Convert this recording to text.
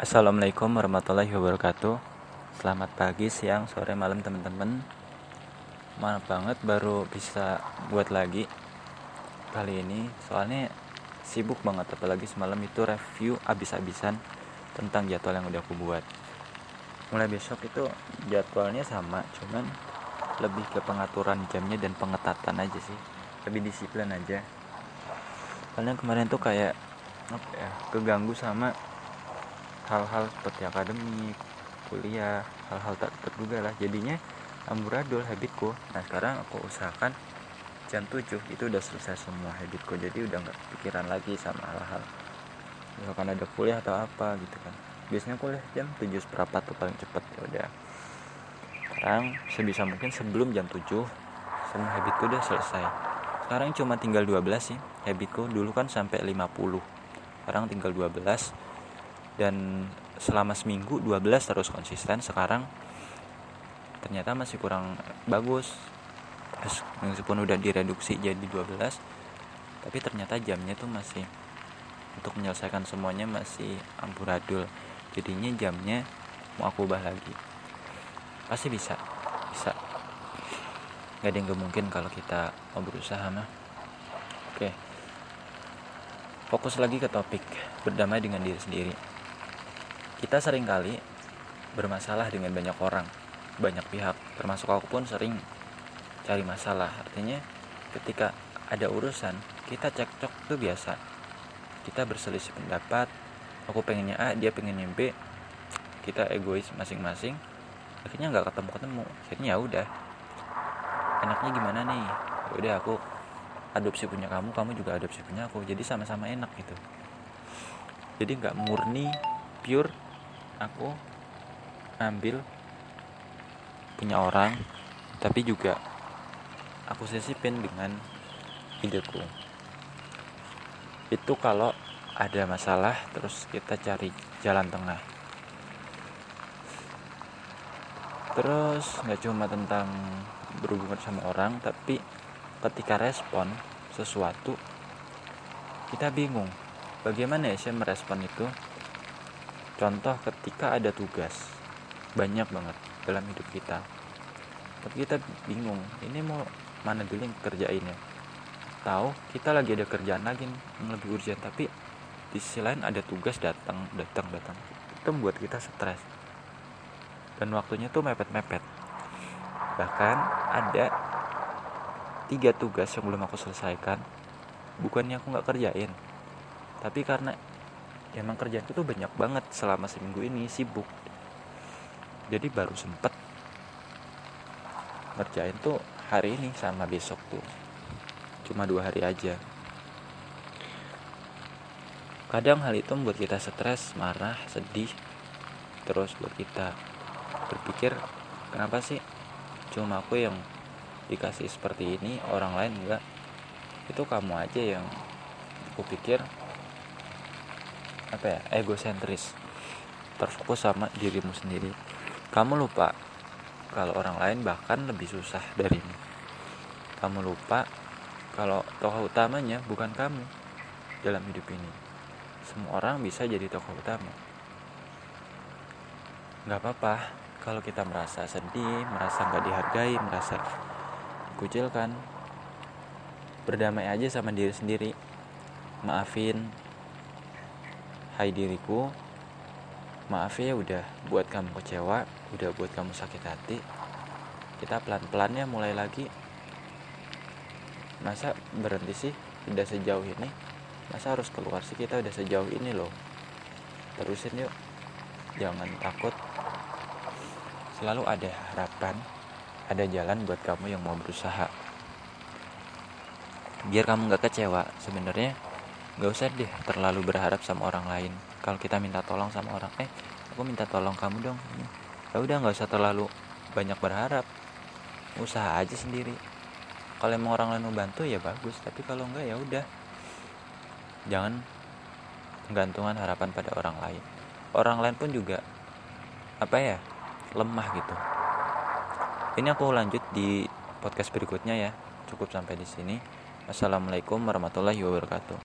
Assalamualaikum warahmatullahi wabarakatuh. Selamat pagi, siang, sore, malam teman-teman. Maaf banget baru bisa buat lagi Kali ini. Soalnya sibuk banget Apalagi semalam itu review abis-abisan Tentang jadwal yang udah aku buat. Mulai besok itu jadwalnya sama Cuman lebih ke pengaturan jamnya dan pengetatan aja sih. Lebih disiplin aja. Karena kemarin tuh kayak apa ya, keganggu sama hal-hal seperti akademik kuliah hal-hal tak terduga lah. Jadinya amburadul habitku. Nah sekarang aku usahakan jam 7 itu udah selesai semua habitku. Jadi udah nggak pikiran lagi sama hal-hal. Misalkan ada kuliah atau apa gitu kan. Biasanya kuliah jam 7 seperempat tuh paling cepet. Ya udah. Sekarang sebisa mungkin sebelum jam 7 semua habitku udah selesai. Sekarang cuma tinggal 12 sih habitku. Dulu kan sampai 50 sekarang tinggal 12 dan selama seminggu 12 terus konsisten sekarang ternyata masih kurang bagus. Meskipun udah direduksi jadi 12 tapi ternyata jamnya tuh masih untuk menyelesaikan semuanya masih amburadul. Jadinya jamnya mau aku ubah lagi. Pasti bisa bisa. Nggak ada yang gak mungkin kalau kita mau berusaha mah. Oke. Fokus lagi ke topik berdamai dengan diri sendiri kita sering kali bermasalah dengan banyak orang, banyak pihak, termasuk aku pun sering cari masalah. Artinya ketika ada urusan, kita cekcok itu biasa. Kita berselisih pendapat, aku pengennya A, dia pengennya B. Kita egois masing-masing. Akhirnya nggak ketemu-ketemu. Akhirnya ya udah. Enaknya gimana nih? Ya udah aku adopsi punya kamu, kamu juga adopsi punya aku. Jadi sama-sama enak gitu. Jadi nggak murni pure aku ambil punya orang tapi juga aku sisipin dengan ideku. Itu kalau ada masalah terus kita cari jalan tengah. Terus nggak cuma tentang berhubungan sama orang tapi ketika respon sesuatu kita bingung. Bagaimana ya sih merespon itu Contoh ketika ada tugas. Banyak banget dalam hidup kita. Tapi kita bingung, ini mau mana dulu yang kerjain ya. Tahu kita lagi ada kerjaan lagi yang lebih urgent. Tapi di sisi lain ada tugas datang datang datang. Itu membuat kita stres. Dan waktunya tuh mepet-mepet. Bahkan ada tiga tugas yang belum aku selesaikan. Bukannya aku nggak kerjain tapi karena ya emang kerjaan itu banyak banget selama seminggu ini sibuk. Jadi baru sempet ngerjain tuh hari ini sama besok tuh. Cuma dua hari aja. Kadang hal itu membuat kita stres marah sedih terus buat kita berpikir kenapa sih cuma aku yang dikasih seperti ini orang lain enggak? Itu kamu aja yang aku pikir apa ya egosentris. Terfokus sama dirimu sendiri. Kamu lupa kalau orang lain bahkan lebih susah darimu. Kamu lupa kalau tokoh utamanya bukan kamu dalam hidup ini. Semua orang bisa jadi tokoh utama. Nggak apa-apa kalau kita merasa sedih merasa nggak dihargai merasa dikucilkan. Berdamai aja sama diri sendiri. Maafin Hai diriku, maaf ya udah buat kamu kecewa, udah buat kamu sakit hati. Kita pelan-pelan ya mulai lagi. Masa berhenti sih? Udah sejauh ini? Masa harus keluar sih kita udah sejauh ini loh. Terusin yuk. Jangan takut. Selalu ada harapan, ada jalan buat kamu yang mau berusaha. Biar kamu gak kecewa, sebenarnya Gak usah deh terlalu berharap sama orang lain. Kalau kita minta tolong sama orang eh aku minta tolong kamu dong. Ya udah nggak usah terlalu banyak berharap. Usaha aja sendiri. Kalau emang orang lain mau bantu ya bagus. Tapi kalau enggak ya udah. Jangan gantungan harapan pada orang lain. Orang lain pun juga apa ya lemah gitu. Ini aku lanjut di podcast berikutnya ya. Cukup sampai di sini. Assalamualaikum warahmatullahi wabarakatuh